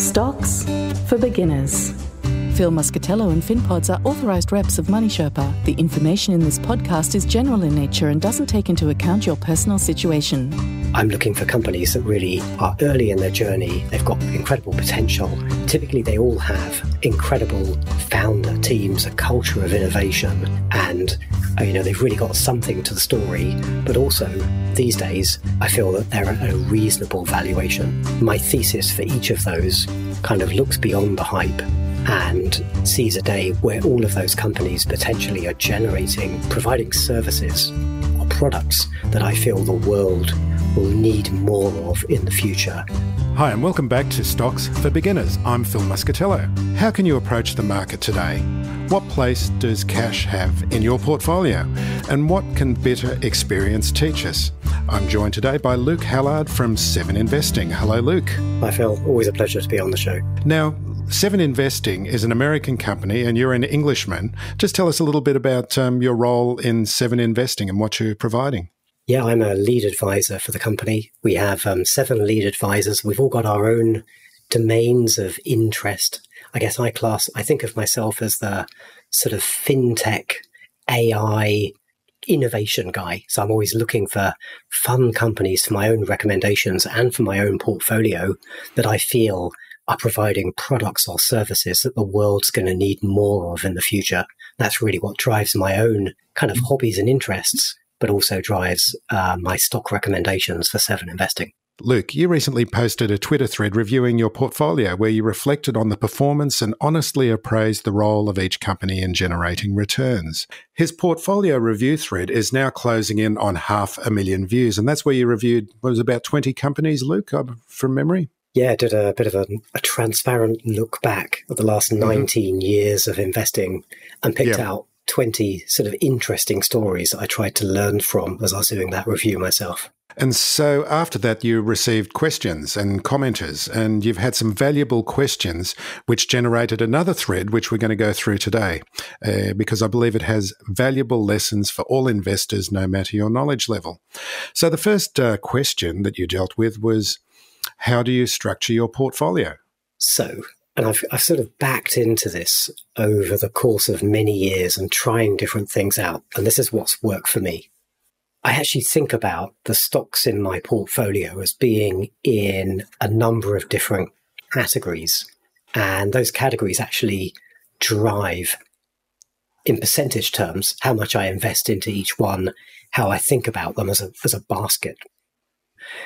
Stocks for beginners. Phil Muscatello and FinPods are authorized reps of Money Sherpa. The information in this podcast is general in nature and doesn't take into account your personal situation. I'm looking for companies that really are early in their journey. They've got incredible potential. Typically, they all have incredible founder teams, a culture of innovation, and Oh, you know they've really got something to the story. But also, these days, I feel that they're at a reasonable valuation. My thesis for each of those kind of looks beyond the hype and sees a day where all of those companies potentially are generating, providing services or products that I feel the world will need more of in the future. Hi, and welcome back to Stocks for Beginners. I'm Phil Muscatello. How can you approach the market today? What place does cash have in your portfolio? And what can better experience teach us? I'm joined today by Luke Hallard from Seven Investing. Hello, Luke. Hi, Phil. Always a pleasure to be on the show. Now, Seven Investing is an American company and you're an Englishman. Just tell us a little bit about um, your role in Seven Investing and what you're providing. Yeah, I'm a lead advisor for the company. We have um, seven lead advisors. We've all got our own domains of interest. I guess I class, I think of myself as the sort of fintech AI innovation guy. So I'm always looking for fun companies for my own recommendations and for my own portfolio that I feel are providing products or services that the world's going to need more of in the future. That's really what drives my own kind of hobbies and interests but also drives uh, my stock recommendations for Seven Investing. Luke, you recently posted a Twitter thread reviewing your portfolio where you reflected on the performance and honestly appraised the role of each company in generating returns. His portfolio review thread is now closing in on half a million views, and that's where you reviewed what was about 20 companies, Luke, uh, from memory? Yeah, I did a bit of a, a transparent look back at the last mm-hmm. 19 years of investing and picked yeah. out 20 sort of interesting stories I tried to learn from as I was doing that review myself. And so after that, you received questions and commenters, and you've had some valuable questions, which generated another thread, which we're going to go through today, uh, because I believe it has valuable lessons for all investors, no matter your knowledge level. So the first uh, question that you dealt with was how do you structure your portfolio? So and I've, I've sort of backed into this over the course of many years and trying different things out. And this is what's worked for me. I actually think about the stocks in my portfolio as being in a number of different categories. And those categories actually drive, in percentage terms, how much I invest into each one, how I think about them as a, as a basket.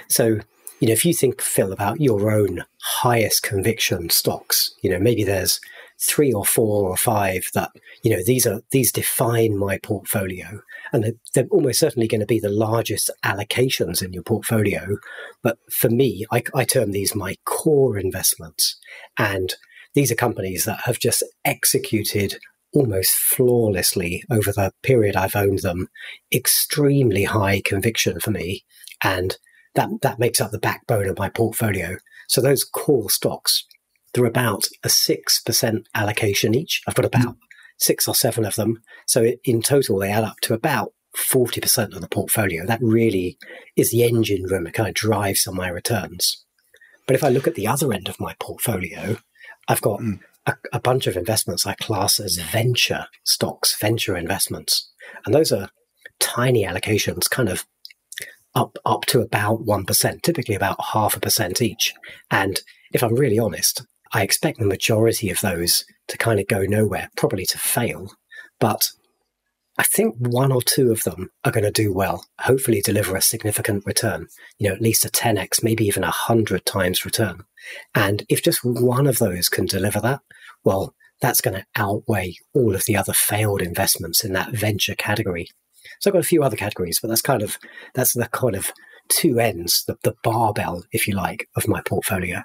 So you know, if you think, Phil, about your own highest conviction stocks, you know, maybe there's three or four or five that, you know, these are, these define my portfolio. And they're, they're almost certainly going to be the largest allocations in your portfolio. But for me, I, I term these my core investments. And these are companies that have just executed almost flawlessly over the period I've owned them. Extremely high conviction for me. And that, that makes up the backbone of my portfolio. So those core stocks, they're about a 6% allocation each. I've got about six or seven of them. So in total, they add up to about 40% of the portfolio. That really is the engine room that kind of drives on my returns. But if I look at the other end of my portfolio, I've got mm. a, a bunch of investments I class as venture stocks, venture investments. And those are tiny allocations, kind of up up to about 1%, typically about half a percent each. And if I'm really honest, I expect the majority of those to kind of go nowhere, probably to fail. But I think one or two of them are going to do well, hopefully deliver a significant return, you know, at least a 10x, maybe even a 100 times return. And if just one of those can deliver that, well, that's going to outweigh all of the other failed investments in that venture category. So I've got a few other categories, but that's kind of that's the kind of two ends, the, the barbell, if you like, of my portfolio.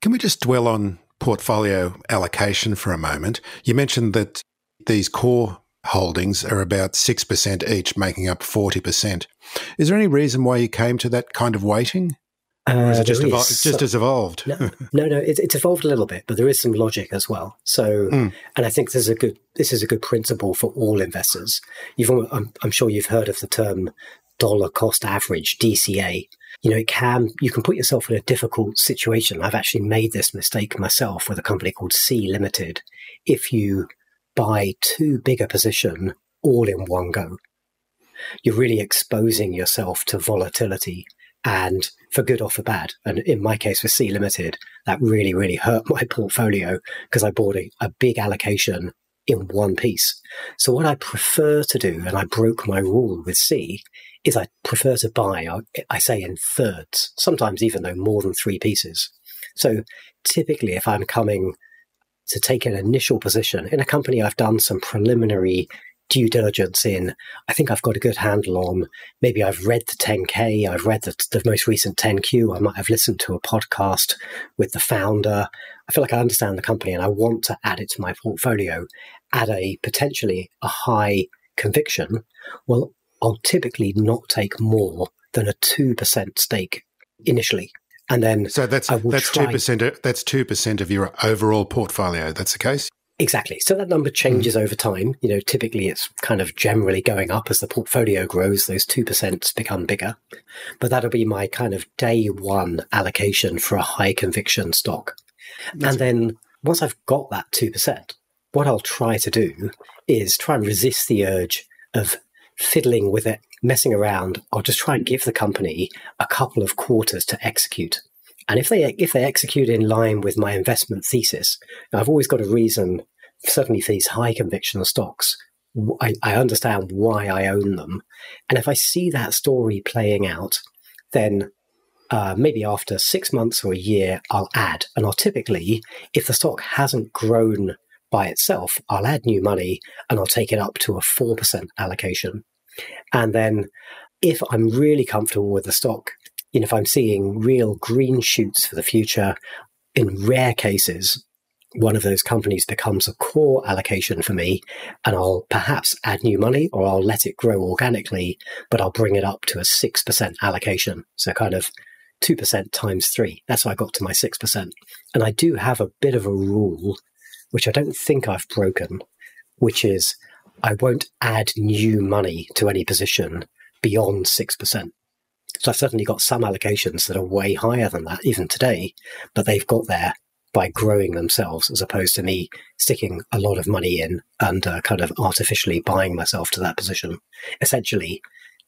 Can we just dwell on portfolio allocation for a moment? You mentioned that these core holdings are about 6% each, making up 40%. Is there any reason why you came to that kind of weighting? Uh, it just, evol- just as evolved? No, no, no it's, it's, evolved a little bit, but there is some logic as well. So, mm. and I think this is a good this is a good principle for all investors. You've, I'm, I'm sure you've heard of the term dollar cost average (DCA). You know, it can you can put yourself in a difficult situation. I've actually made this mistake myself with a company called Sea Limited. If you buy too big a position all in one go, you're really exposing yourself to volatility and for good or for bad. And in my case with Sea Limited, that really, really hurt my portfolio because I bought a, a big allocation in one piece. So what I prefer to do, and I broke my rule with Sea, is I prefer to buy, I say in thirds, sometimes even though more than three pieces. So typically if I'm coming to take an initial position in a company I've done some preliminary due diligence in. I think I've got a good handle on. Maybe I've read the 10K, I've read the, the most recent 10Q, I might have listened to a podcast with the founder. I feel like I understand the company and I want to add it to my portfolio at a potentially a high conviction. Well, I'll typically not take more than a 2% stake initially. And then so that's that's two percent. That's two percent of your overall portfolio. That's the case. Exactly. So that number changes mm. over time. You know, typically it's kind of generally going up as the portfolio grows. Those 2% become bigger. But that'll be my kind of day one allocation for a high conviction stock. That's and then once I've got that 2%, what I'll try to do is try and resist the urge of fiddling with it, messing around. I'll just try and give the company a couple of quarters to execute. And if they if they execute in line with my investment thesis, I've always got a reason. Certainly for these high conviction stocks, I, I understand why I own them, and if I see that story playing out, then uh, maybe after six months or a year, I'll add. And I'll typically, if the stock hasn't grown by itself, I'll add new money and I'll take it up to a 4% allocation. And then if I'm really comfortable with the stock you know, if I'm seeing real green shoots for the future, in rare cases, one of those companies becomes a core allocation for me, and I'll perhaps add new money or I'll let it grow organically, but I'll bring it up to a 6% allocation. So, kind of 2% times three. That's how I got to my 6%. And I do have a bit of a rule, which I don't think I've broken, which is I won't add new money to any position beyond 6%. So I've certainly got some allocations that are way higher than that, even today, but they've got there by growing themselves as opposed to me sticking a lot of money in and uh, kind of artificially buying myself to that position. Essentially,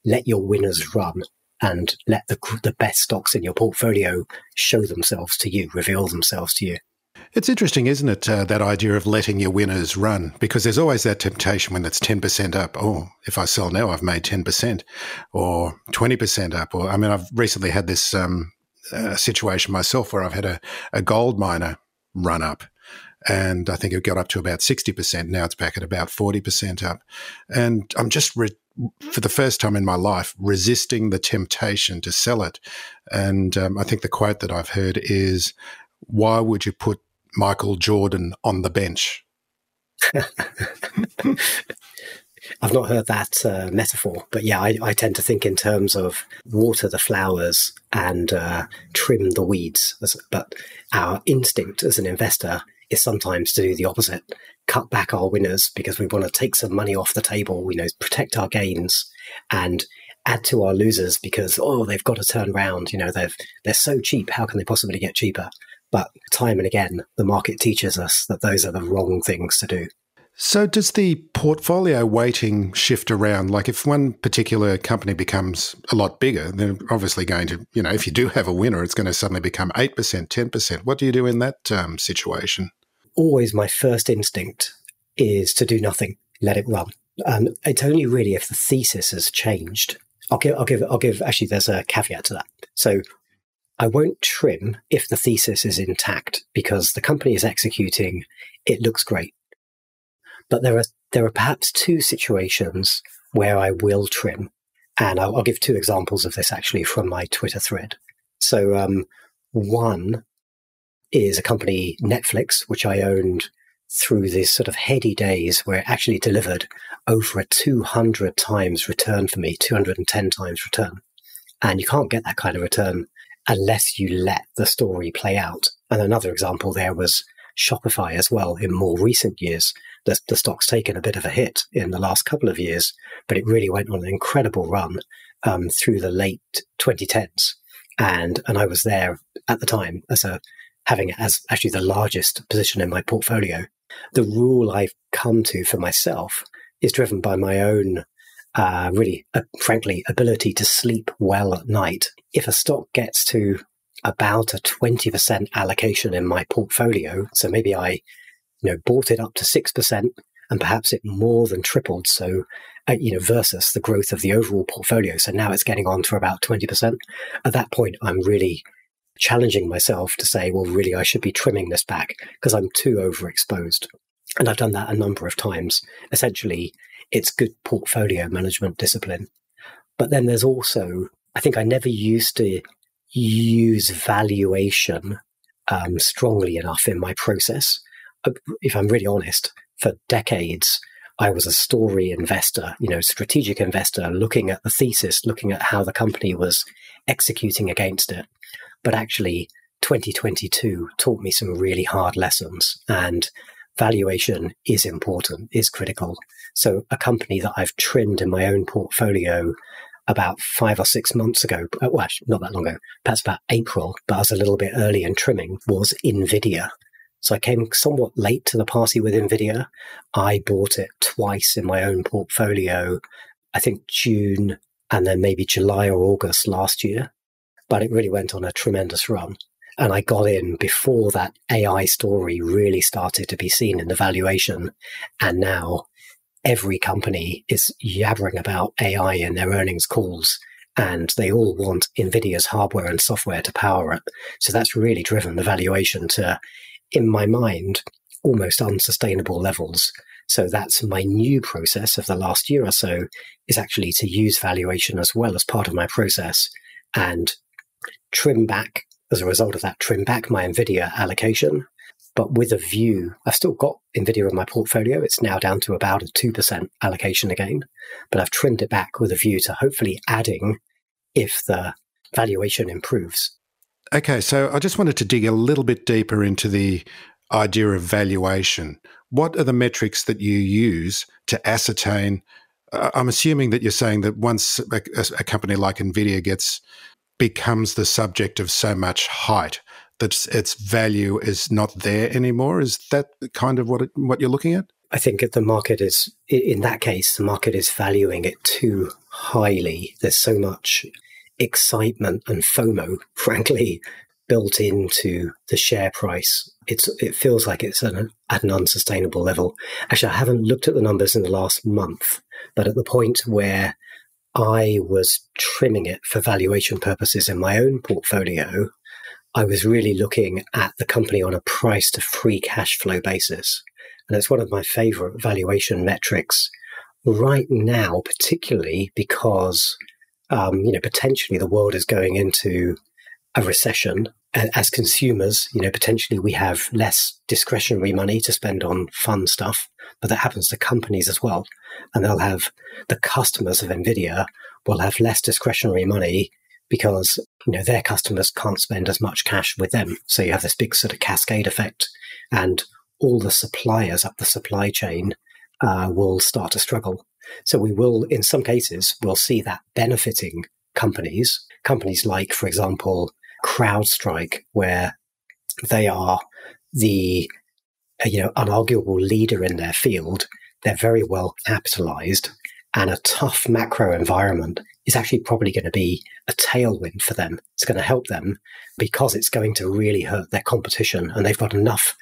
let your winners run and let the, the best stocks in your portfolio show themselves to you, reveal themselves to you. It's interesting, isn't it, uh, that idea of letting your winners run? Because there's always that temptation when it's 10% up. Oh, if I sell now, I've made 10% or 20% up. Or, I mean, I've recently had this um, uh, situation myself where I've had a, a gold miner run up. And I think it got up to about 60%. Now it's back at about 40% up. And I'm just, re- for the first time in my life, resisting the temptation to sell it. And um, I think the quote that I've heard is, why would you put Michael Jordan on the bench? I've not heard that uh, metaphor, but yeah, I, I, tend to think in terms of water the flowers and uh, trim the weeds. But our instinct as an investor is sometimes to do the opposite cut back our winners because we want to take some money off the table, you know, protect our gains and add to our losers because, oh, they've got to turn around. You know, they've, they're so cheap. How can they possibly get cheaper? But time and again, the market teaches us that those are the wrong things to do. So, does the portfolio weighting shift around? Like, if one particular company becomes a lot bigger, they're obviously going to, you know, if you do have a winner, it's going to suddenly become 8%, 10%. What do you do in that um, situation? Always my first instinct is to do nothing, let it run. And it's only really if the thesis has changed. I'll give, I'll give, I'll give, actually, there's a caveat to that. So, I won't trim if the thesis is intact because the company is executing, it looks great. But there are there are perhaps two situations where I will trim, and I'll, I'll give two examples of this actually from my Twitter thread. So um, one is a company, Netflix, which I owned through these sort of heady days where it actually delivered over a 200 times return for me, 210 times return. And you can't get that kind of return unless you let the story play out. And another example there was Shopify as well in more recent years. The, the stock's taken a bit of a hit in the last couple of years, but it really went on an incredible run um, through the late 2010s. And, and I was there at the time as a, having it as actually the largest position in my portfolio. The rule I've come to for myself is driven by my own uh, really, uh, frankly, ability to sleep well at night. If a stock gets to about a 20% allocation in my portfolio, so maybe I, you know, bought it up to 6% and perhaps it more than tripled. So, uh, you know, versus the growth of the overall portfolio. So now it's getting on to about 20%. At that point, I'm really challenging myself to say, well, really, I should be trimming this back because I'm too overexposed. And I've done that a number of times. Essentially, it's good portfolio management discipline. But then there's also, I think I never used to use valuation um, strongly enough in my process. Uh, if I'm really honest, for decades, I was a story investor, you know, strategic investor, looking at the thesis, looking at how the company was executing against it. But actually, 2022 taught me some really hard lessons. And valuation is important, is critical. So a company that I've trimmed in my own portfolio about five or six months ago, uh, well, actually, not that long ago, perhaps about April, but I was a little bit early in trimming, was NVIDIA. So I came somewhat late to the party with NVIDIA. I bought it twice in my own portfolio, I think June and then maybe July or August last year. But it really went on a tremendous run. And I got in before that AI story really started to be seen in the valuation. And now every company is yabbering about AI in their earnings calls. And they all want NVIDIA's hardware and software to power it. So that's really driven the valuation to, in my mind, almost unsustainable levels. So that's my new process of the last year or so is actually to use valuation as well as part of my process and trim back as a result of that, trim back my NVIDIA allocation, but with a view, I've still got NVIDIA in my portfolio. It's now down to about a 2% allocation again, but I've trimmed it back with a view to hopefully adding if the valuation improves. Okay, so I just wanted to dig a little bit deeper into the idea of valuation. What are the metrics that you use to ascertain? Uh, I'm assuming that you're saying that once a, a company like NVIDIA gets becomes the subject of so much height that its value is not there anymore. Is that kind of what it, what you're looking at? I think the market is, in that case, the market is valuing it too highly. There's so much excitement and FOMO, frankly, built into the share price. It's it feels like it's an, at an unsustainable level. Actually, I haven't looked at the numbers in the last month, but at the point where I was trimming it for valuation purposes in my own portfolio, I was really looking at the company on a price to free cash flow basis. And it's one of my favorite valuation metrics right now, particularly because, um, you know, potentially the world is going into a recession. As consumers, you know, potentially we have less discretionary money to spend on fun stuff, but that happens to companies as well. And they'll have the customers of NVIDIA will have less discretionary money because, you know, their customers can't spend as much cash with them. So you have this big sort of cascade effect and all the suppliers up the supply chain uh, will start to struggle. So we will, in some cases, we'll see that benefiting companies, companies like, for example, CrowdStrike, where they are the uh, you know unarguable leader in their field. They're very well capitalized, and a tough macro environment is actually probably going to be a tailwind for them. It's going to help them because it's going to really hurt their competition, and they've got enough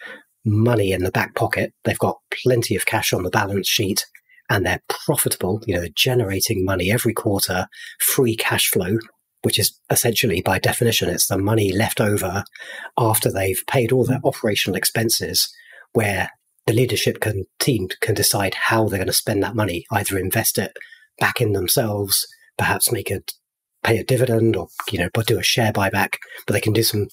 money in the back pocket. They've got plenty of cash on the balance sheet and they're profitable, you know, they're generating money every quarter, free cash flow, which is essentially by definition, it's the money left over after they've paid all their mm. operational expenses, where the leadership can team can decide how they're going to spend that money, either invest it back in themselves, perhaps make it pay a dividend or, you know, do a share buyback, but they can do some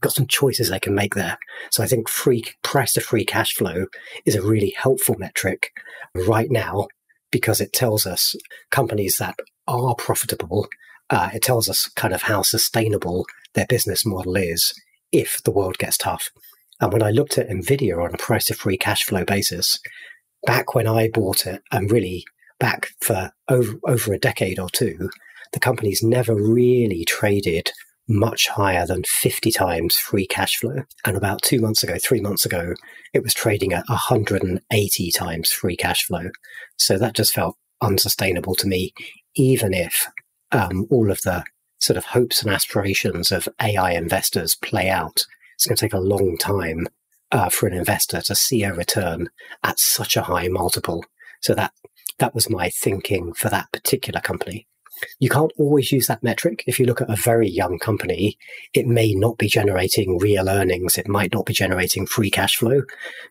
got some choices they can make there. So I think free price to free cash flow is a really helpful metric right now because it tells us companies that are profitable. Uh, it tells us kind of how sustainable their business model is if the world gets tough. And when I looked at Nvidia on a price to free cash flow basis, back when I bought it, and really back for over, over a decade or two, the company's never really traded much higher than 50 times free cash flow. And about two months ago, three months ago, it was trading at 180 times free cash flow. So that just felt unsustainable to me, even if um, all of the sort of hopes and aspirations of AI investors play out. It's going to take a long time uh, for an investor to see a return at such a high multiple. So that that was my thinking for that particular company. You can't always use that metric. If you look at a very young company, it may not be generating real earnings. It might not be generating free cash flow.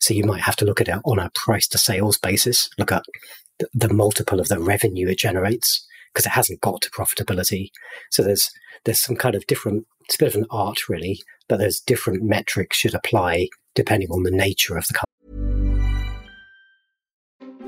So you might have to look at it on a price to sales basis, look at the multiple of the revenue it generates because it hasn't got to profitability. So there's there's some kind of different it's a bit of an art really, but there's different metrics should apply depending on the nature of the company.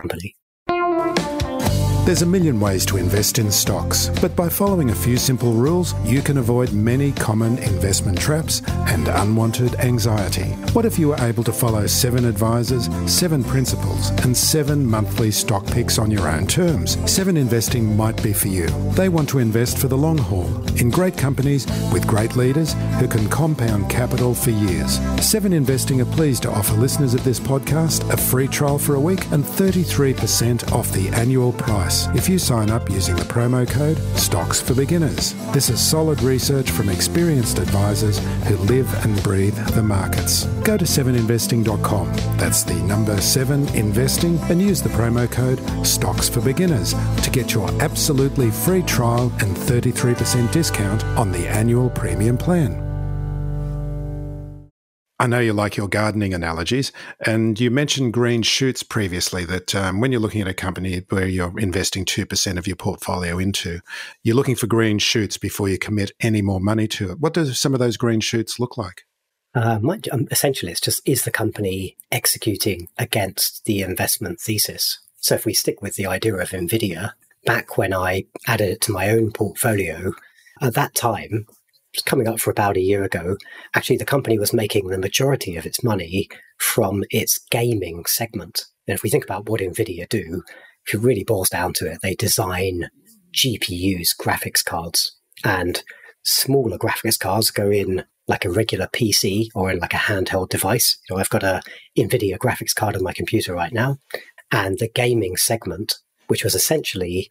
Company. There's a million ways to invest in stocks, but by following a few simple rules, you can avoid many common investment traps and unwanted anxiety. What if you were able to follow seven advisors, seven principles, and seven monthly stock picks on your own terms? Seven Investing might be for you. They want to invest for the long haul in great companies with great leaders who can compound capital for years. Seven Investing are pleased to offer listeners of this podcast a free trial for a week and 33% off the annual price if you sign up using the promo code Stocks for Beginners. This is solid research from experienced advisors who live and breathe the markets. Go to 7investing.com. That's the number 7 investing and use the promo code Stocks for Beginners to get your absolutely free trial and 33% discount on the annual premium plan. I know you like your gardening analogies, and you mentioned green shoots previously. That um, when you're looking at a company where you're investing 2% of your portfolio into, you're looking for green shoots before you commit any more money to it. What do some of those green shoots look like? Uh, um, essentially, it's just is the company executing against the investment thesis? So if we stick with the idea of NVIDIA, back when I added it to my own portfolio, at that time, coming up for about a year ago, actually the company was making the majority of its money from its gaming segment. And if we think about what NVIDIA do, if it really boils down to it, they design GPUs, graphics cards, and smaller graphics cards go in like a regular PC or in like a handheld device. You know, I've got a NVIDIA graphics card on my computer right now, and the gaming segment, which was essentially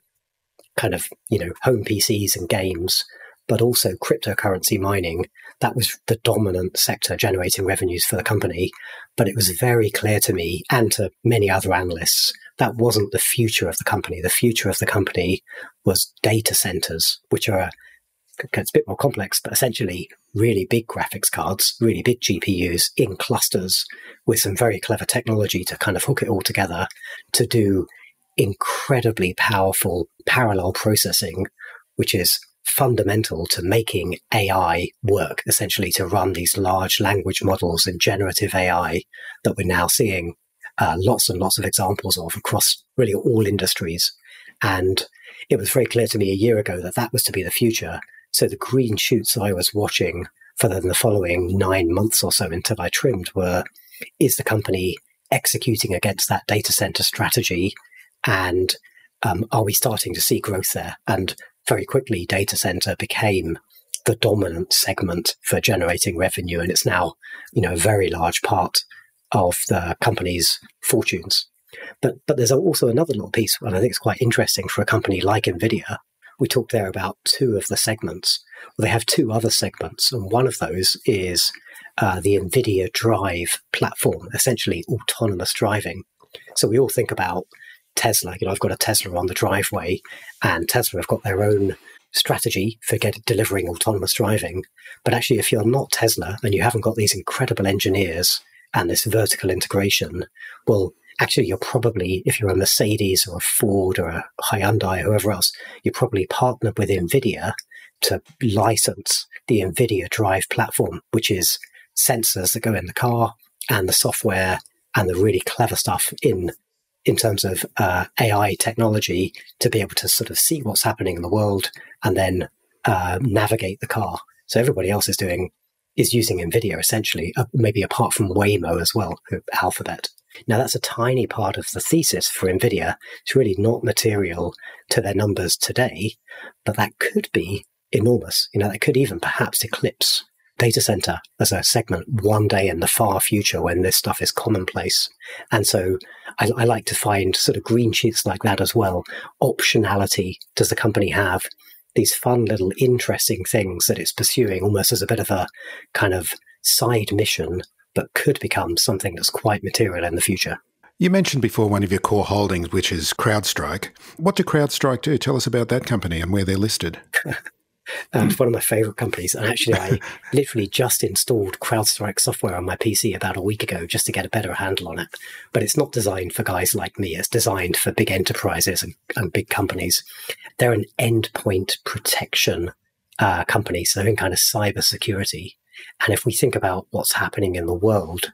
kind of, you know, home PCs and games but also cryptocurrency mining. That was the dominant sector generating revenues for the company. But it was very clear to me and to many other analysts that wasn't the future of the company. The future of the company was data centers, which are it's a bit more complex, but essentially really big graphics cards, really big GPUs in clusters with some very clever technology to kind of hook it all together to do incredibly powerful parallel processing, which is fundamental to making AI work, essentially to run these large language models and generative AI that we're now seeing uh, lots and lots of examples of across really all industries. And it was very clear to me a year ago that that was to be the future. So the green shoots I was watching for the, the following nine months or so until I trimmed were is the company executing against that data center strategy? And um, are we starting to see growth there? And very quickly data center became the dominant segment for generating revenue and it's now you know a very large part of the company's fortunes but but there's also another little piece and i think it's quite interesting for a company like nvidia we talked there about two of the segments. Well, they have two other segments, and one of those is uh, the NVIDIA Drive platform, essentially autonomous driving. So we all think about Tesla. You know, I've got a Tesla on the driveway, and Tesla have got their own strategy for get, delivering autonomous driving. But actually, if you're not Tesla and you haven't got these incredible engineers and this vertical integration, well, actually, you're probably, if you're a Mercedes or a Ford or a Hyundai, or whoever else, you're probably partnered with NVIDIA to license the NVIDIA Drive platform, which is sensors that go in the car and the software and the really clever stuff in in terms of uh, AI technology to be able to sort of see what's happening in the world and then uh, navigate the car. So everybody else is doing is using NVIDIA essentially, uh, maybe apart from Waymo as well, Alphabet. Now that's a tiny part of the thesis for NVIDIA. It's really not material to their numbers today, but that could be enormous. You know, that could even perhaps eclipse data center as a segment one day in the far future when this stuff is commonplace. And so I, I, like to find sort of green sheets like that as well. Optionality does the company have? These fun little interesting things that it's pursuing almost as a bit of a kind of side mission, but could become something that's quite material in the future. You mentioned before one of your core holdings, which is CrowdStrike. What do CrowdStrike do? Tell us about that company and where they're listed. Um, it's one of my favorite companies. And actually, I literally just installed CrowdStrike software on my PC about a week ago just to get a better handle on it. But it's not designed for guys like me. It's designed for big enterprises and, and big companies. They're an endpoint protection uh, company, so in kind of cyber security. And if we think about what's happening in the world,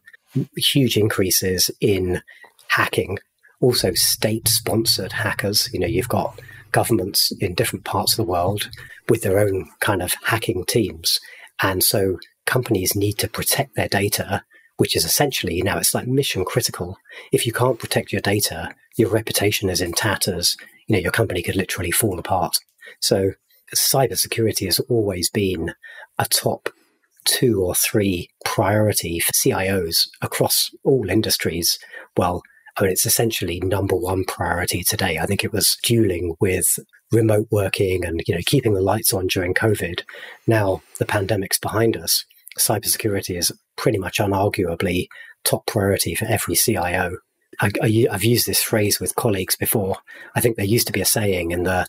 huge increases in hacking, also state sponsored hackers. You know, you've got governments in different parts of the world with their own kind of hacking teams. And so companies need to protect their data, which is essentially, now it's like mission critical. If you can't protect your data, your reputation is in tatters. You know, your company could literally fall apart. So cybersecurity has always been a top two or three priority for CIOs across all industries. Well, I mean, it's essentially number one priority today. I think it was dueling with remote working and you know keeping the lights on during COVID. Now the pandemic's behind us. Cybersecurity is pretty much unarguably top priority for every CIO. I, have used this phrase with colleagues before. I think there used to be a saying in the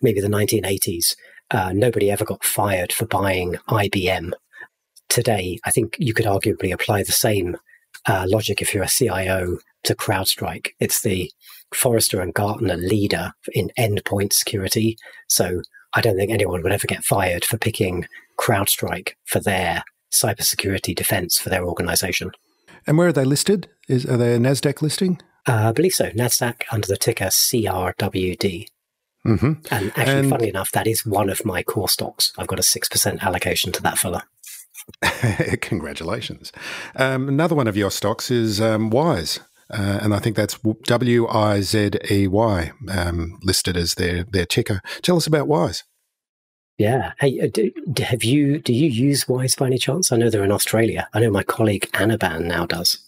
maybe the 1980s. Uh, nobody ever got fired for buying IBM. Today, I think you could arguably apply the same uh, logic if you're a CIO to CrowdStrike. It's the Forrester and Gartner leader in endpoint security. So I don't think anyone would ever get fired for picking CrowdStrike for their cybersecurity defense for their organization. And where are they listed? Is are they a Nasdaq listing? Uh, I believe so. Nasdaq under the ticker CRWD. Mm-hmm. And actually, and, funnily enough, that is one of my core stocks. I've got a six percent allocation to that fella. Congratulations. Um, another one of your stocks is um, Wise. Uh, and I think that's W I Z E Y um, listed as their their ticker. Tell us about Wise. Yeah. Hey, uh, do, have you do you use Wise by any chance? I know they're in Australia. I know my colleague Anirban now does.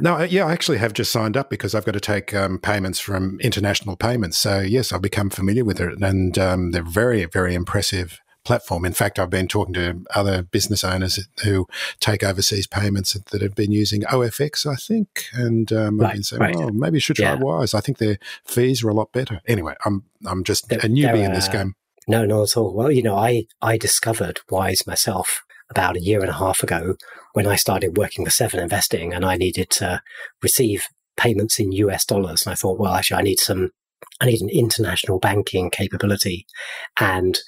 No, uh, yeah, I actually have just signed up because I've got to take um, payments from international payments. So yes, I've become familiar with it, and um, they're very, very impressive platform. In fact, I've been talking to other business owners who take overseas payments that have been using OFX, I think, and um, right, I've been saying, right. "Well, maybe you should try yeah. Wise." I think their fees are a lot better. Anyway, I'm I'm just they're, a newbie in this game. No, not at all. Well, you know, I I discovered Wise myself about a year and a half ago when I started working for Seven Investing, and I needed to receive payments in US dollars. And I thought, well, actually, I need some I need an international banking capability. And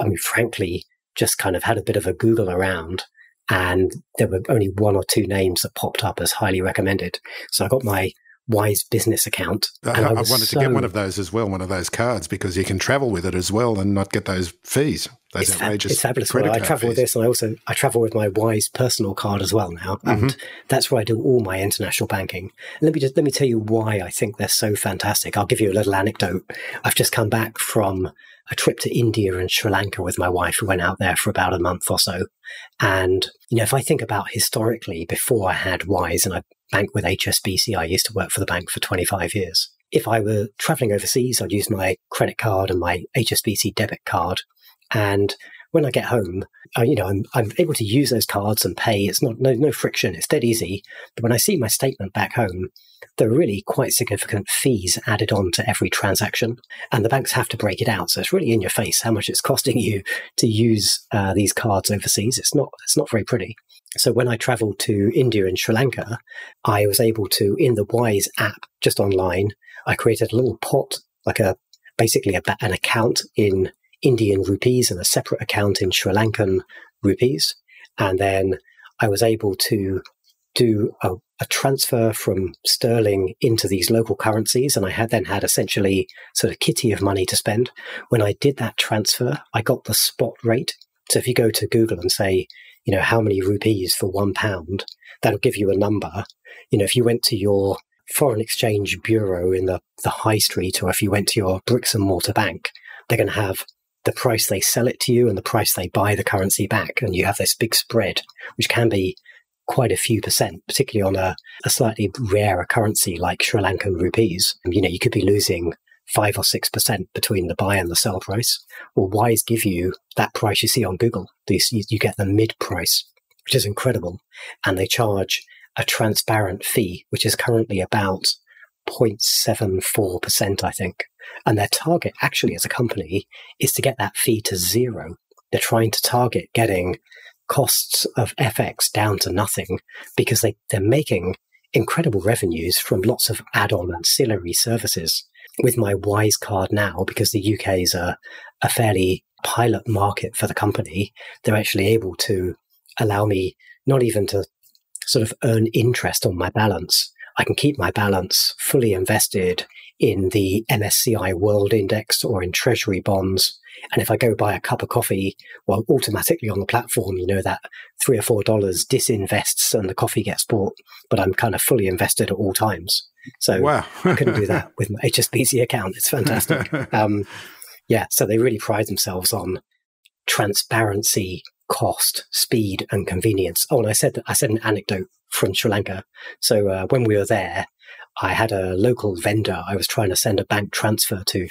I mean, frankly, just kind of had a bit of a Google around and there were only one or two names that popped up as highly recommended. So I got my Wise business account. I, I, I, wanted so, to get one of those as well, one of those cards, because you can travel with it as well and not get those fees. Those it's outrageous. it's fabulous. Well, I travel fees. with this, and I also I travel with my Wise personal card as well now, and mm-hmm. that's where I do all my international banking. And let me just let me tell you why I think they're so fantastic. I'll give you a little anecdote. I've just come back from a trip to India and Sri Lanka with my wife. We went out there for about a month or so. And, you know, if I think about historically, before I had Wise and I banked with HSBC, I used to work for the bank for 25 years. if I were traveling overseas, I'd use my credit card and my HSBC debit card. And when I get home, uh, you know, I'm, I'm able to use those cards and pay. It's not no, no friction. It's dead easy. But when I see my statement back home, there are really quite significant fees added on to every transaction, and the banks have to break it out. So it's really in your face how much it's costing you to use uh, these cards overseas. It's not it's not very pretty. So when I traveled to India and Sri Lanka, I was able to in the Wise app just online. I created a little pot, like a basically a, an account in Indian rupees and a separate account in Sri Lankan rupees. And then I was able to do a, a, transfer from sterling into these local currencies. And I had then had essentially sort of kitty of money to spend. When I did that transfer, I got the spot rate. So if you go to Google and say, you know, how many rupees for one pound, that'll give you a number. You know, if you went to your foreign exchange bureau in the, the high street, or if you went to your bricks and mortar bank, they're going to have the price they sell it to you and the price they buy the currency back. And you have this big spread, which can be quite a few percent, particularly on a, a slightly rarer currency like Sri Lankan rupees. You know, you could be losing five or six percent between the buy and the sell price. Well, Wise give you that price you see on Google. These, you get the mid price, which is incredible. And they charge a transparent fee, which is currently about 0.74%, I think. And their target actually as a company is to get that fee to zero. They're trying to target getting costs of FX down to nothing because they, they're making incredible revenues from lots of add-on ancillary services. With my Wise card now, because the UK is a, a fairly pilot market for the company, they're actually able to allow me not even to sort of earn interest on my balance, I can keep my balance fully invested in the MSCI World Index or in Treasury bonds. And if I go buy a cup of coffee, well, automatically on the platform, you know, that three or four dollars disinvests and the coffee gets bought, but I'm kind of fully invested at all times. So wow. I couldn't do that with my HSBC account. It's fantastic. um, yeah. So they really pride themselves on transparency, cost, speed, and convenience. Oh, and I said I said an anecdote from Sri Lanka. So uh, when we were there, I had a local vendor I was trying to send a bank transfer to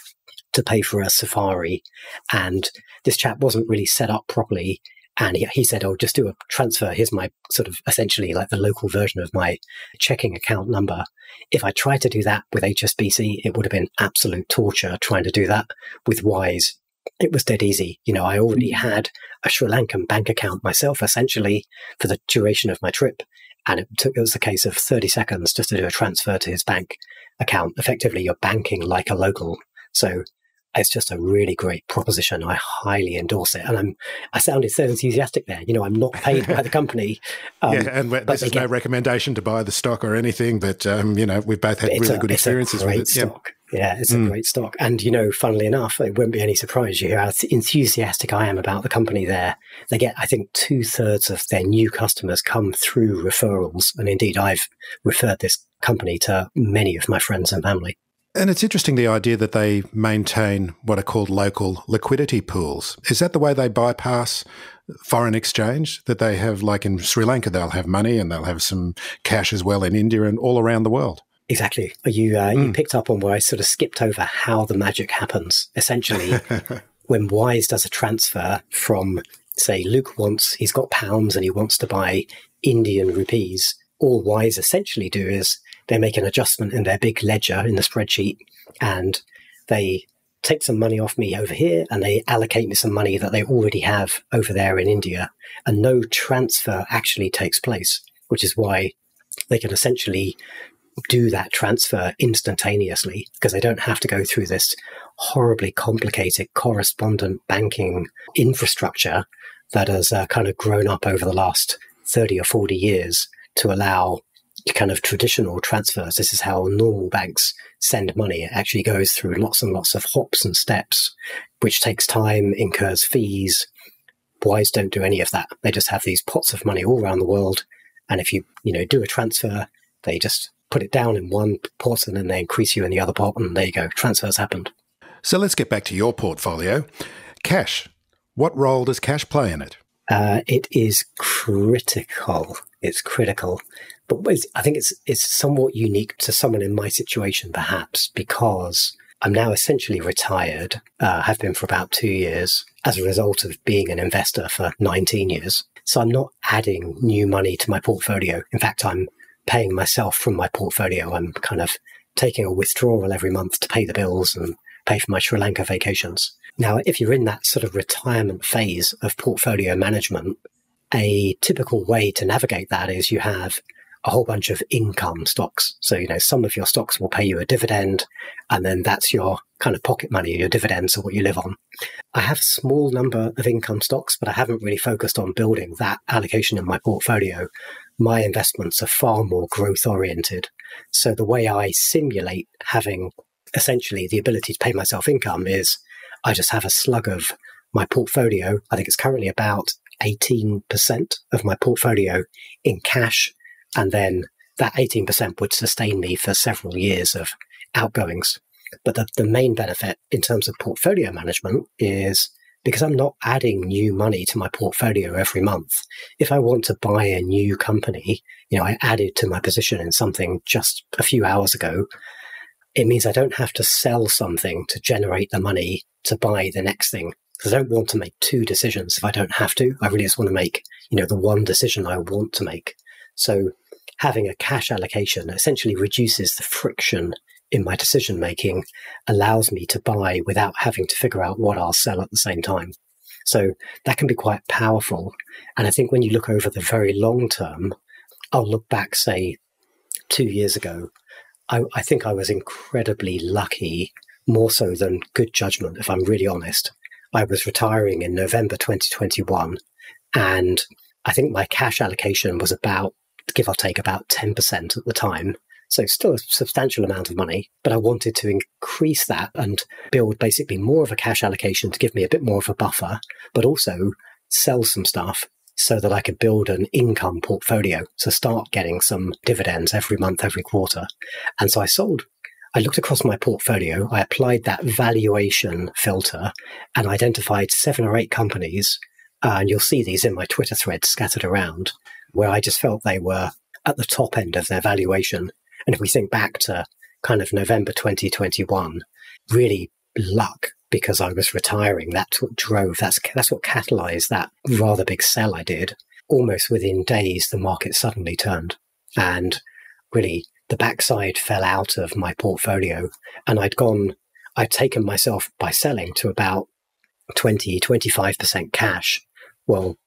to pay for a safari, and this chap wasn't really set up properly. And he, he said, "Oh, just do a transfer. Here's my sort of essentially like the local version of my checking account number." If I tried to do that with HSBC, it would have been absolute torture trying to do that with Wise it was dead easy. You know, I already had a Sri Lankan bank account myself, essentially, for the duration of my trip. And it took, it was a case of 30 seconds just to do a transfer to his bank account. Effectively, you're banking like a local. So it's just a really great proposition. I highly endorse it. And I'm, I sounded so enthusiastic there. You know, I'm not paid by the company. Um, yeah, and this is get, no recommendation to buy the stock or anything, but, um, you know, we've both had really a, good experiences with it. Stock. Yeah, it's a mm. great stock. And, you know, funnily enough, it won't be any surprise you hear how enthusiastic I am about the company there. They get, I think, two thirds of their new customers come through referrals. And indeed, I've referred this company to many of my friends and family. And it's interesting the idea that they maintain what are called local liquidity pools. Is that the way they bypass foreign exchange? That they have, like in Sri Lanka, they'll have money and they'll have some cash as well in India and all around the world. Exactly. You uh, mm. you hmm. picked up on where I sort of skipped over how the magic happens. Essentially, when Wise does a transfer from, say, Luke wants he's got pounds and he wants to buy Indian rupees. All Wise essentially do is they make an adjustment in their big ledger in the spreadsheet, and they take some money off me over here and they allocate me some money that they already have over there in India. And no transfer actually takes place, which is why they can essentially do that transfer instantaneously because they don't have to go through this horribly complicated correspondent banking infrastructure that has uh, kind of grown up over the last 30 or 40 years to allow kind of traditional transfers. This is how normal banks send money. It actually goes through lots and lots of hops and steps, which takes time, incurs fees. Wise don't do any of that. They just have these pots of money all around the world. And if you, you know, do a transfer, they just put it down in one pot and then they increase you in the other pot, and there you go. Transfers happened. So let's get back to your portfolio. Cash. What role does cash play in it? Uh, it is critical. It's critical, but I think it's it's somewhat unique to someone in my situation, perhaps because I'm now essentially retired. Uh, have been for about two years as a result of being an investor for 19 years. So I'm not adding new money to my portfolio. In fact, I'm paying myself from my portfolio. I'm kind of taking a withdrawal every month to pay the bills and pay for my Sri Lanka vacations. Now, if you're in that sort of retirement phase of portfolio management, a typical way to navigate that is you have a whole bunch of income stocks. So, you know, some of your stocks will pay you a dividend, and then that's your kind of pocket money, your dividends are what you live on. I have a small number of income stocks, but I haven't really focused on building that allocation in my portfolio. My investments are far more growth oriented. So the way I simulate having essentially the ability to pay myself income is I just have a slug of my portfolio. I think it's currently about 18% of my portfolio in cash. And then that 18% would sustain me for several years of outgoings. But the, the main benefit in terms of portfolio management is because I'm not adding new money to my portfolio every month. If I want to buy a new company, you know, I added to my position in something just a few hours ago. It means I don't have to sell something to generate the money to buy the next thing. Because I don't want to make two decisions if I don't have to. I really just want to make, you know, the one decision I want to make. So having a cash allocation essentially reduces the friction in my decision making allows me to buy without having to figure out what I'll sell at the same time. So that can be quite powerful. And I think when you look over the very long term, I'll look back, say, two years ago, I, I think I was incredibly lucky, more so than good judgment, if I'm really honest. I was retiring in November 2021, and I think my cash allocation was about, give or take, about 10% at the time. So still a substantial amount of money, but I wanted to increase that and build basically more of a cash allocation to give me a bit more of a buffer, but also sell some stuff so that I could build an income portfolio. So start getting some dividends every month, every quarter. And so I sold. I looked across my portfolio. I applied that valuation filter and identified seven or eight companies. Uh, and you'll see these in my Twitter threads scattered around where I just felt they were at the top end of their valuation and if we think back to kind of November 2021, really luck because I was retiring. That's what drove, that's, that's what catalyzed that rather big sell I did. Almost within days, the market suddenly turned and really the backside fell out of my portfolio and I'd gone, I'd taken myself by selling to about 20, 25% cash. Well,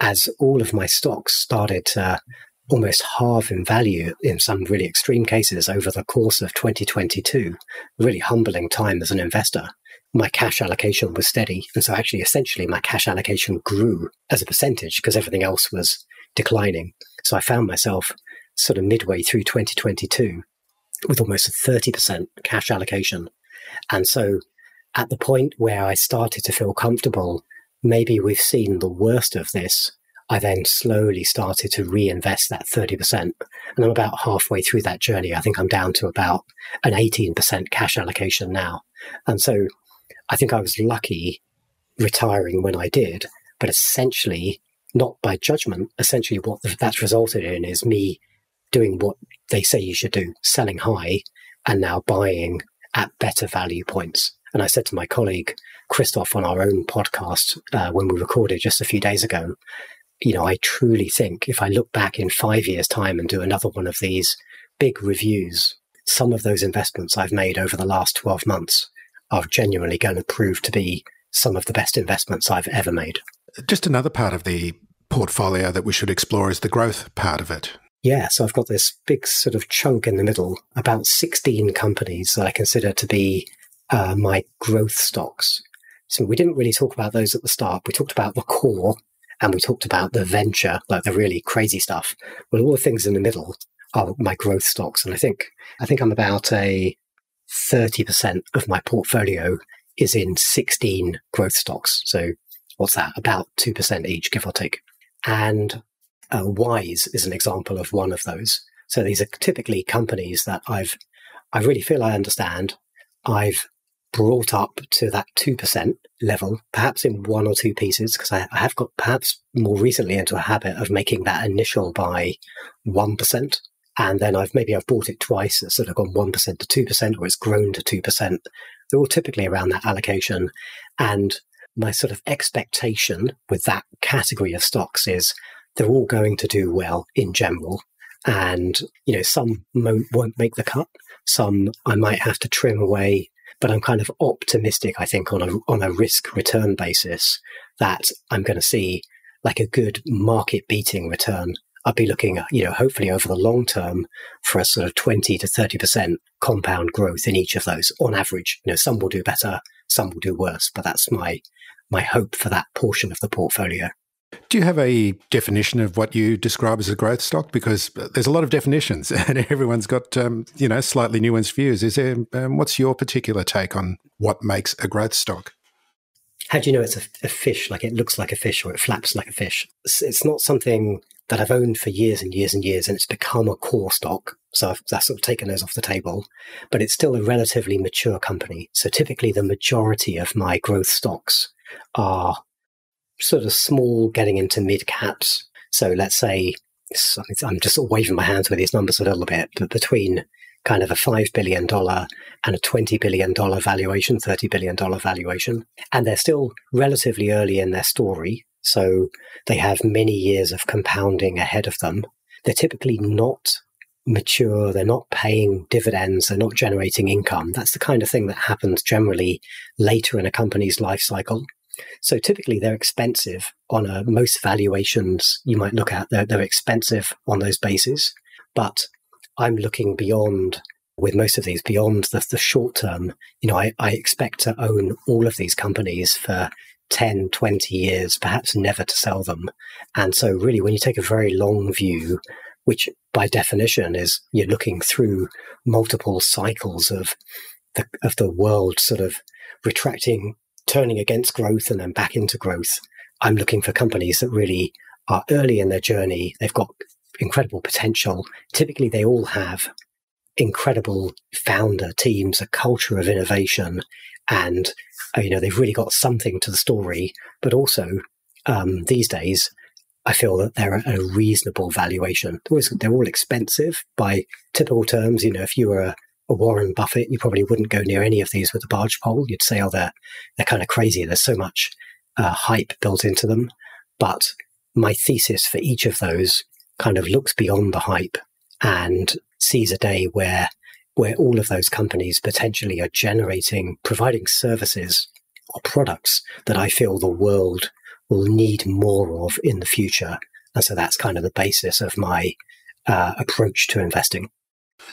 as all of my stocks started to almost halve in value in some really extreme cases over the course of 2022. Really humbling time as an investor. My cash allocation was steady. And so actually, essentially, my cash allocation grew as a percentage because everything else was declining. So I found myself sort of midway through 2022 with almost a 30% cash allocation. And so at the point where I started to feel comfortable, maybe we've seen the worst of this I then slowly started to reinvest that 30%. And I'm about halfway through that journey. I think I'm down to about an 18% cash allocation now. And so I think I was lucky retiring when I did, but essentially, not by judgment, essentially what that's resulted in is me doing what they say you should do, selling high and now buying at better value points. And I said to my colleague, Christoph, on our own podcast, uh, when we recorded just a few days ago, you know, I truly think if I look back in five years' time and do another one of these big reviews, some of those investments I've made over the last 12 months are genuinely going to prove to be some of the best investments I've ever made. Just another part of the portfolio that we should explore is the growth part of it. Yeah, so I've got this big sort of chunk in the middle, about 16 companies that I consider to be uh, my growth stocks. So we didn't really talk about those at the start. We talked about the core, and we talked about the venture, like the really crazy stuff. Well, all the things in the middle are my growth stocks. And I think, I think I'm about a 30% of my portfolio is in 16 growth stocks. So what's that? About 2% each, give or take. And uh, Wise is an example of one of those. So these are typically companies that I've, I really feel I understand. I've brought up to that 2% level, perhaps in one or two pieces, because I, I, have got perhaps more recently into a habit of making that initial buy 1%. And then I've maybe I've bought it twice. It's sort of gone 1% to 2% or it's grown to 2%. They're all typically around that allocation. And my sort of expectation with that category of stocks is they're all going to do well in general. And, you know, some won't make the cut. Some I might have to trim away, but I'm kind of optimistic, I think, on a, on a risk return basis that I'm going to see like a good market beating return. I'd be looking you know, hopefully over the long term for a sort of 20 to 30% compound growth in each of those on average. You know, some will do better, some will do worse, but that's my, my hope for that portion of the portfolio. Do you have a definition of what you describe as a growth stock? Because there's a lot of definitions, and everyone's got um, you know slightly nuanced views. Is there? Um, what's your particular take on what makes a growth stock? How do you know it's a, a, fish? Like it looks like a fish, or it flaps like a fish? It's, it's, not something that I've owned for years and years and years, and it's become a core stock. So I've that's sort of taken those off the table, but it's still a relatively mature company. So typically, the majority of my growth stocks are sort of small getting into mid caps. So let's say, I'm just sort of waving my hands with these numbers a little bit, but between kind of a $5 billion and a $20 billion valuation, $30 billion valuation. And they're still relatively early in their story. So they have many years of compounding ahead of them. They're typically not mature. They're not paying dividends. They're not generating income. That's the kind of thing that happens generally later in a company's life cycle. So typically they're expensive on a, most valuations you might look at. They're, they're expensive on those bases, but I'm looking beyond with most of these beyond the, the short term. You know, I, I expect to own all of these companies for 10, 20 years, perhaps never to sell them. And so really when you take a very long view, which by definition is you're looking through multiple cycles of the, of the world sort of retracting turning against growth and then back into growth. I'm looking for companies that really are early in their journey. They've got incredible potential. Typically, they all have incredible founder teams, a culture of innovation, and uh, you know they've really got something to the story. But also, um, these days, I feel that they're at a reasonable valuation. They're, all expensive by typical terms. You know, if you were a Warren Buffett, you probably wouldn't go near any of these with a barge pole. You'd say, oh, they're, they're kind of crazy. There's so much uh, hype built into them. But my thesis for each of those kind of looks beyond the hype and sees a day where where all of those companies potentially are generating, providing services or products that I feel the world will need more of in the future. And so that's kind of the basis of my uh, approach to investing.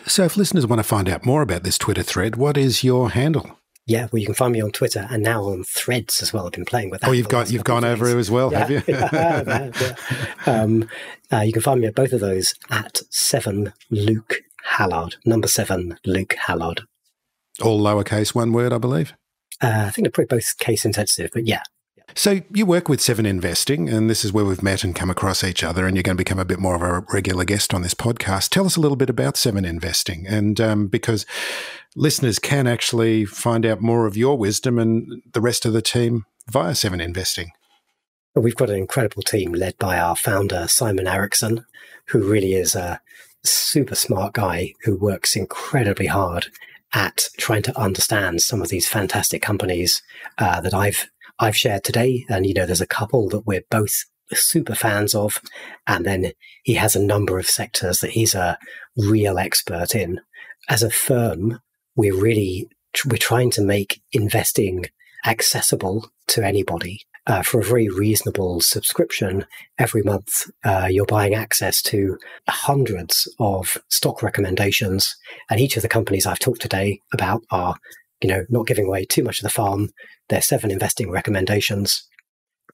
So, if listeners want to find out more about this Twitter thread, what is your handle? Yeah, well, you can find me on Twitter and now on Threads as well. I've been playing with that. Oh, you've got you've gone over it as well, yeah, have you? yeah, yeah. Um, uh, you can find me at both of those at seven Luke Hallard, number seven Luke Hallard. All lowercase, one word, I believe. Uh, I think they're probably both case intensive, but yeah, so you work with Seven Investing, and this is where we've met and come across each other, and you're going to become a bit more of a regular guest on this podcast. Tell us a little bit about Seven Investing, and um, because listeners can actually find out more of your wisdom and the rest of the team via Seven Investing. We've got an incredible team led by our founder Simon Erickson, who really is a super smart guy who works incredibly hard at trying to understand some of these fantastic companies uh, that I've I've shared today. And, you know, there's a couple that we're both super fans of. And then he has a number of sectors that he's a real expert in. As a firm, we're really, we're trying to make investing accessible to anybody. Uh, for a very reasonable subscription every month, uh, you're buying access to hundreds of stock recommendations. And each of the companies I've talked today about are you know, not giving away too much of the farm. They're seven investing recommendations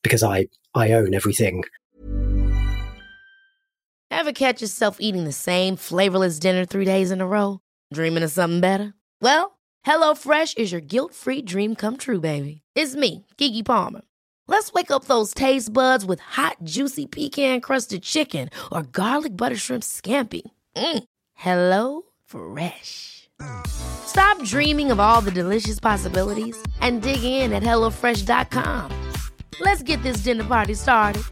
because I I own everything. Ever catch yourself eating the same flavorless dinner three days in a row? Dreaming of something better? Well, HelloFresh is your guilt-free dream come true, baby. It's me, Keke Palmer. Let's wake up those taste buds with hot, juicy pecan-crusted chicken or garlic butter shrimp scampi. Mm. Hello Fresh. Stop dreaming of all the delicious possibilities and dig in at HelloFresh.com. Let's get this dinner party started.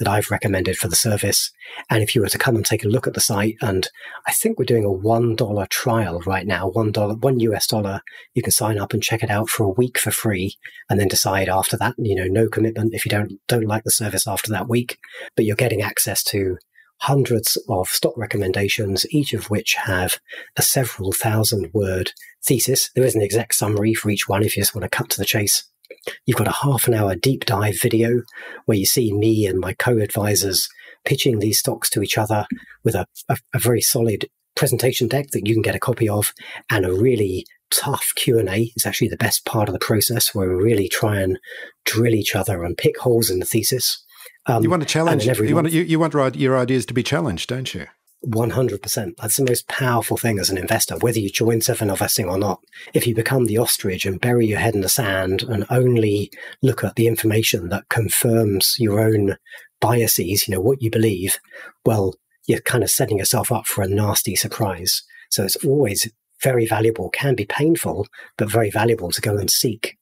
That I've recommended for the service. And if you were to come and take a look at the site, and I think we're doing a $1 trial right now, $1, one US dollar, you can sign up and check it out for a week for free and then decide after that, you know, no commitment if you don't, don't like the service after that week, but you're getting access to hundreds of stock recommendations, each of which have a several thousand word thesis. There is an exact summary for each one if you just want to cut to the chase. You've got a half an hour deep dive video where you see me and my co-advisors pitching these stocks to each other with a, a, a very solid presentation deck that you can get a copy of and a really tough Q&A is actually the best part of the process where we really try and drill each other and pick holes in the thesis. Um, you want to challenge. You want, you, you want your ideas to be challenged, don't you? 100%. That's the most powerful thing as an investor, whether you join Seven Investing or not. If you become the ostrich and bury your head in the sand and only look at the information that confirms your own biases, you know, what you believe, well, you're kind of setting yourself up for a nasty surprise. So it's always very valuable, can be painful, but very valuable to go and seek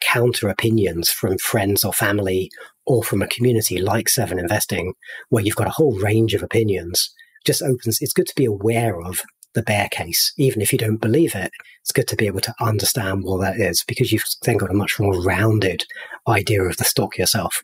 counter opinions from friends or family or from a community like Seven Investing, where you've got a whole range of opinions just opens, it's good to be aware of the bear case, even if you don't believe it. It's good to be able to understand what that is because you've then got a much more rounded idea of the stock yourself.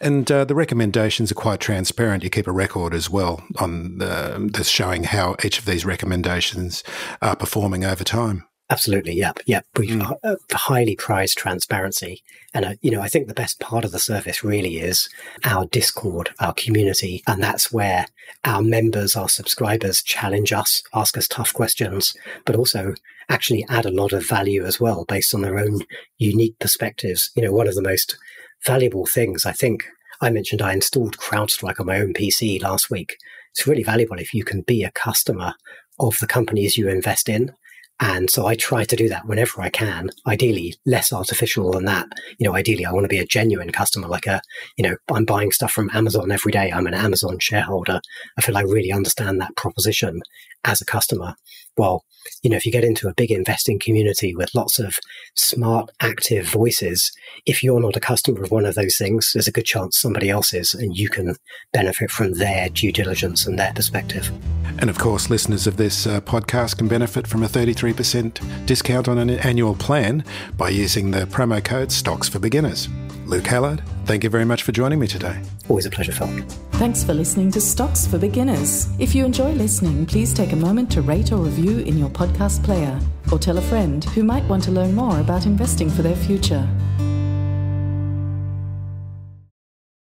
And uh, the recommendations are quite transparent. You keep a record as well on the, that's showing how each of these recommendations are performing over time. Absolutely. Yep. Yep. We mm. uh, highly prize transparency. And, uh, you know, I think the best part of the service really is our Discord, our community. And that's where our members, our subscribers challenge us, ask us tough questions, but also actually add a lot of value as well based on their own unique perspectives. You know, one of the most valuable things I think I mentioned I installed CrowdStrike on my own PC last week. It's really valuable if you can be a customer of the companies you invest in and so I try to do that whenever I can, ideally less artificial than that. You know, ideally I want to be a genuine customer, like a, you know, I'm buying stuff from Amazon every day. I'm an Amazon shareholder. I feel I really understand that proposition as a customer. Well, you know, if you get into a big investing community with lots of smart, active voices, if you're not a customer of one of those things, there's a good chance somebody else is, and you can benefit from their due diligence and their perspective. And of course, listeners of this uh, podcast can benefit from a 33% discount on an annual plan by using the promo code Stocks for Beginners. Luke Hallard, thank you very much for joining me today. Always a pleasure, Phil. Thanks for listening to Stocks for Beginners. If you enjoy listening, please take a moment to rate or review in your podcast player or tell a friend who might want to learn more about investing for their future.